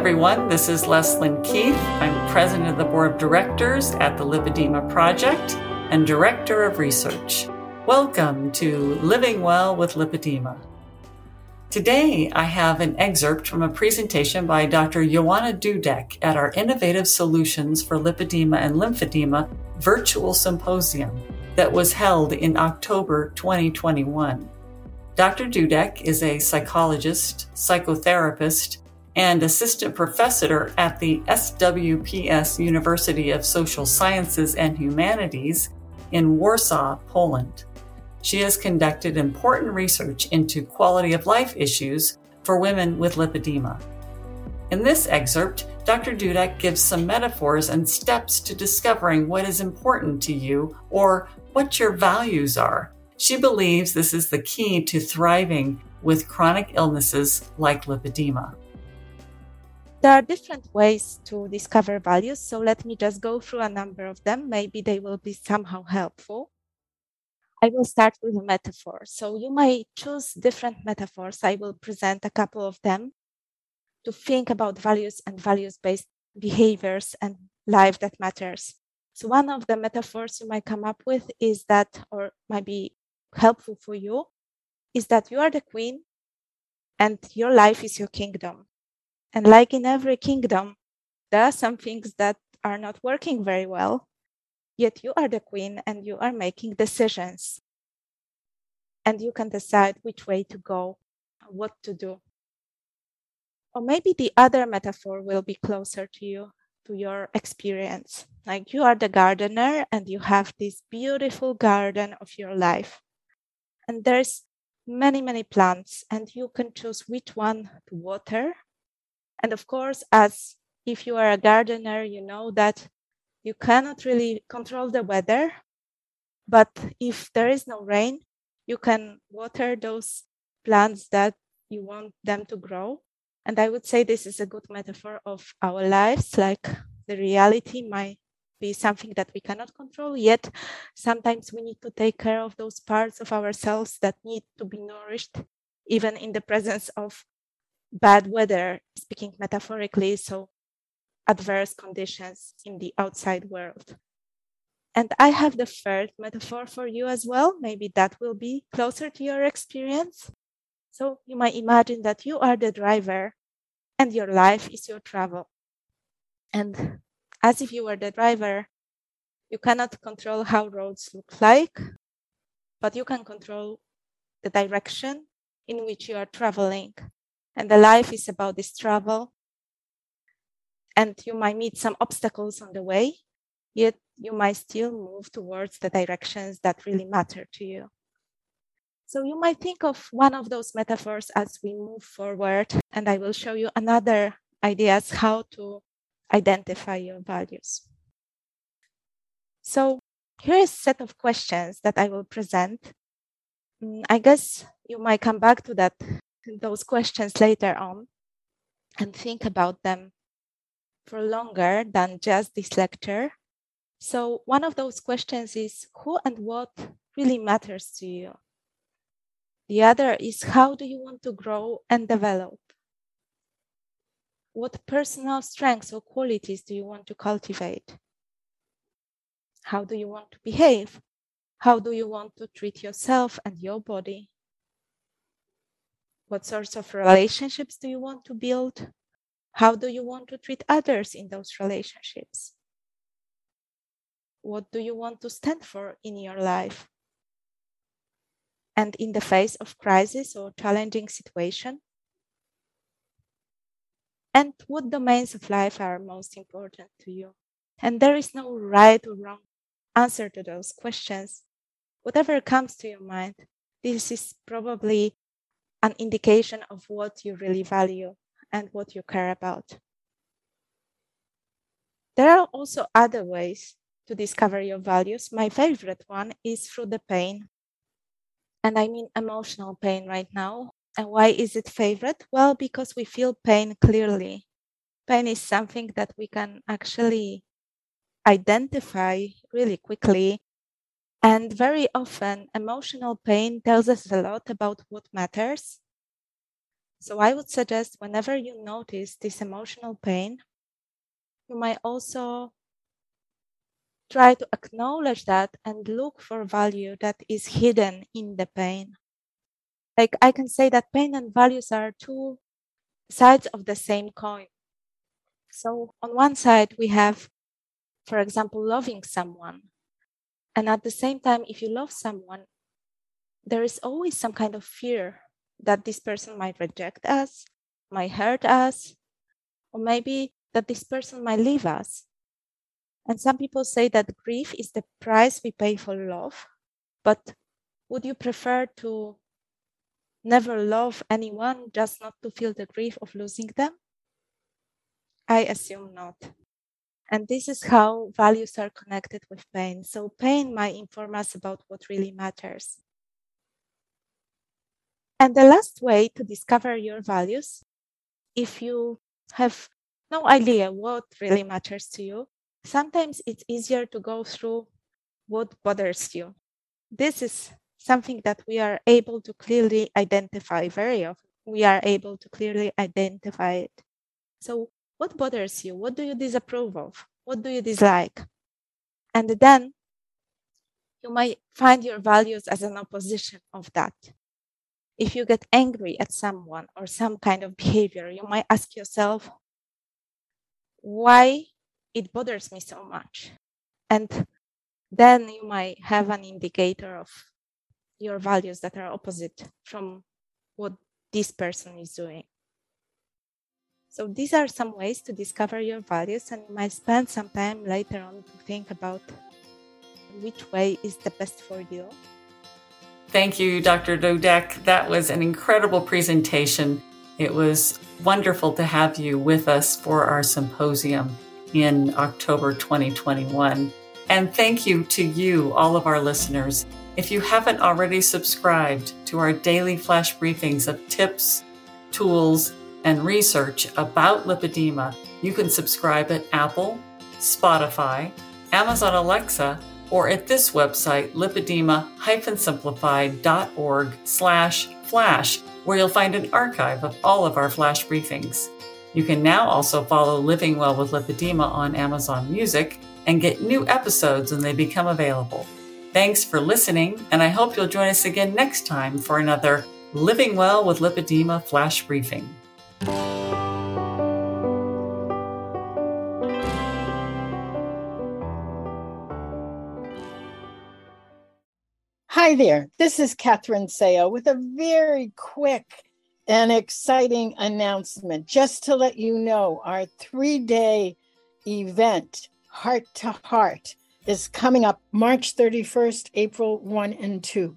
everyone. This is Leslyn Keith. I'm president of the board of directors at the Lipedema Project and director of research. Welcome to Living Well with Lipedema. Today, I have an excerpt from a presentation by Dr. Joanna Dudek at our Innovative Solutions for Lipedema and Lymphedema virtual symposium that was held in October 2021. Dr. Dudek is a psychologist, psychotherapist, and assistant professor at the SWPS University of Social Sciences and Humanities in Warsaw, Poland. She has conducted important research into quality of life issues for women with lipedema. In this excerpt, Dr. Dudek gives some metaphors and steps to discovering what is important to you or what your values are. She believes this is the key to thriving with chronic illnesses like lipedema. There are different ways to discover values, so let me just go through a number of them. Maybe they will be somehow helpful. I will start with a metaphor. So you might choose different metaphors. I will present a couple of them to think about values and values based behaviors and life that matters. So one of the metaphors you might come up with is that, or might be helpful for you, is that you are the queen and your life is your kingdom. And like in every kingdom, there are some things that are not working very well, yet you are the queen and you are making decisions. And you can decide which way to go, what to do. Or maybe the other metaphor will be closer to you, to your experience. Like you are the gardener and you have this beautiful garden of your life. And there's many, many plants, and you can choose which one to water and of course, as if you are a gardener, you know that you cannot really control the weather. But if there is no rain, you can water those plants that you want them to grow. And I would say this is a good metaphor of our lives, like the reality might be something that we cannot control, yet sometimes we need to take care of those parts of ourselves that need to be nourished, even in the presence of bad weather, speaking metaphorically, so adverse conditions in the outside world. And I have the third metaphor for you as well. Maybe that will be closer to your experience. So you might imagine that you are the driver and your life is your travel. And as if you were the driver, you cannot control how roads look like, but you can control the direction in which you are traveling and the life is about this travel. And you might meet some obstacles on the way, yet you might still move towards the directions that really matter to you. So you might think of one of those metaphors as we move forward, and I will show you another ideas how to identify your values. So here is a set of questions that I will present. Mm, I guess you might come back to that those questions later on and think about them for longer than just this lecture. So, one of those questions is who and what really matters to you? The other is how do you want to grow and develop? What personal strengths or qualities do you want to cultivate? How do you want to behave? How do you want to treat yourself and your body? What sorts of relationships do you want to build? How do you want to treat others in those relationships? What do you want to stand for in your life? And in the face of crisis or challenging situation? And what domains of life are most important to you? And there is no right or wrong answer to those questions. Whatever comes to your mind, this is probably an indication of what you really value and what you care about. There are also other ways to discover your values. My favorite one is through the pain. And I mean emotional pain right now. And why is it favorite? Well, because we feel pain clearly. Pain is something that we can actually identify really quickly and very often, emotional pain tells us a lot about what matters. So I would suggest whenever you notice this emotional pain, you might also try to acknowledge that and look for value that is hidden in the pain. Like I can say that pain and values are two sides of the same coin. So on one side, we have, for example, loving someone. And at the same time, if you love someone, there is always some kind of fear that this person might reject us, might hurt us, or maybe that this person might leave us. And some people say that grief is the price we pay for love. But would you prefer to never love anyone just not to feel the grief of losing them? I assume not. And this is how values are connected with pain. So, pain might inform us about what really matters. And the last way to discover your values, if you have no idea what really matters to you, sometimes it's easier to go through what bothers you. This is something that we are able to clearly identify very often. We are able to clearly identify it. So, what bothers you? What do you disapprove of? What do you dislike? And then you might find your values as an opposition of that if you get angry at someone or some kind of behavior, you might ask yourself, why it bothers me so much? And then you might have an indicator of your values that are opposite from what this person is doing. So these are some ways to discover your values, and you might spend some time later on to think about which way is the best for you. Thank you, Dr. Dudek. That was an incredible presentation. It was wonderful to have you with us for our symposium in October 2021. And thank you to you, all of our listeners. If you haven't already subscribed to our daily flash briefings of tips, tools, and research about lipedema, you can subscribe at Apple, Spotify, Amazon Alexa, or at this website, lipedema-simplified.org slash flash, where you'll find an archive of all of our flash briefings. You can now also follow Living Well with Lipedema on Amazon Music and get new episodes when they become available. Thanks for listening, and I hope you'll join us again next time for another Living Well with Lipedema flash briefing. Hi there. This is Catherine Seo with a very quick and exciting announcement. Just to let you know, our three day event, Heart to Heart, is coming up March 31st, April 1 and 2.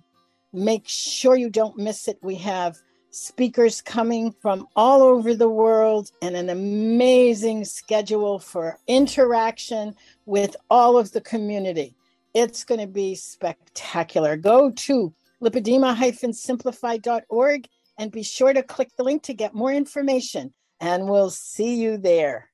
Make sure you don't miss it. We have speakers coming from all over the world and an amazing schedule for interaction with all of the community. It's going to be spectacular. Go to lipedema-simplified.org and be sure to click the link to get more information. And we'll see you there.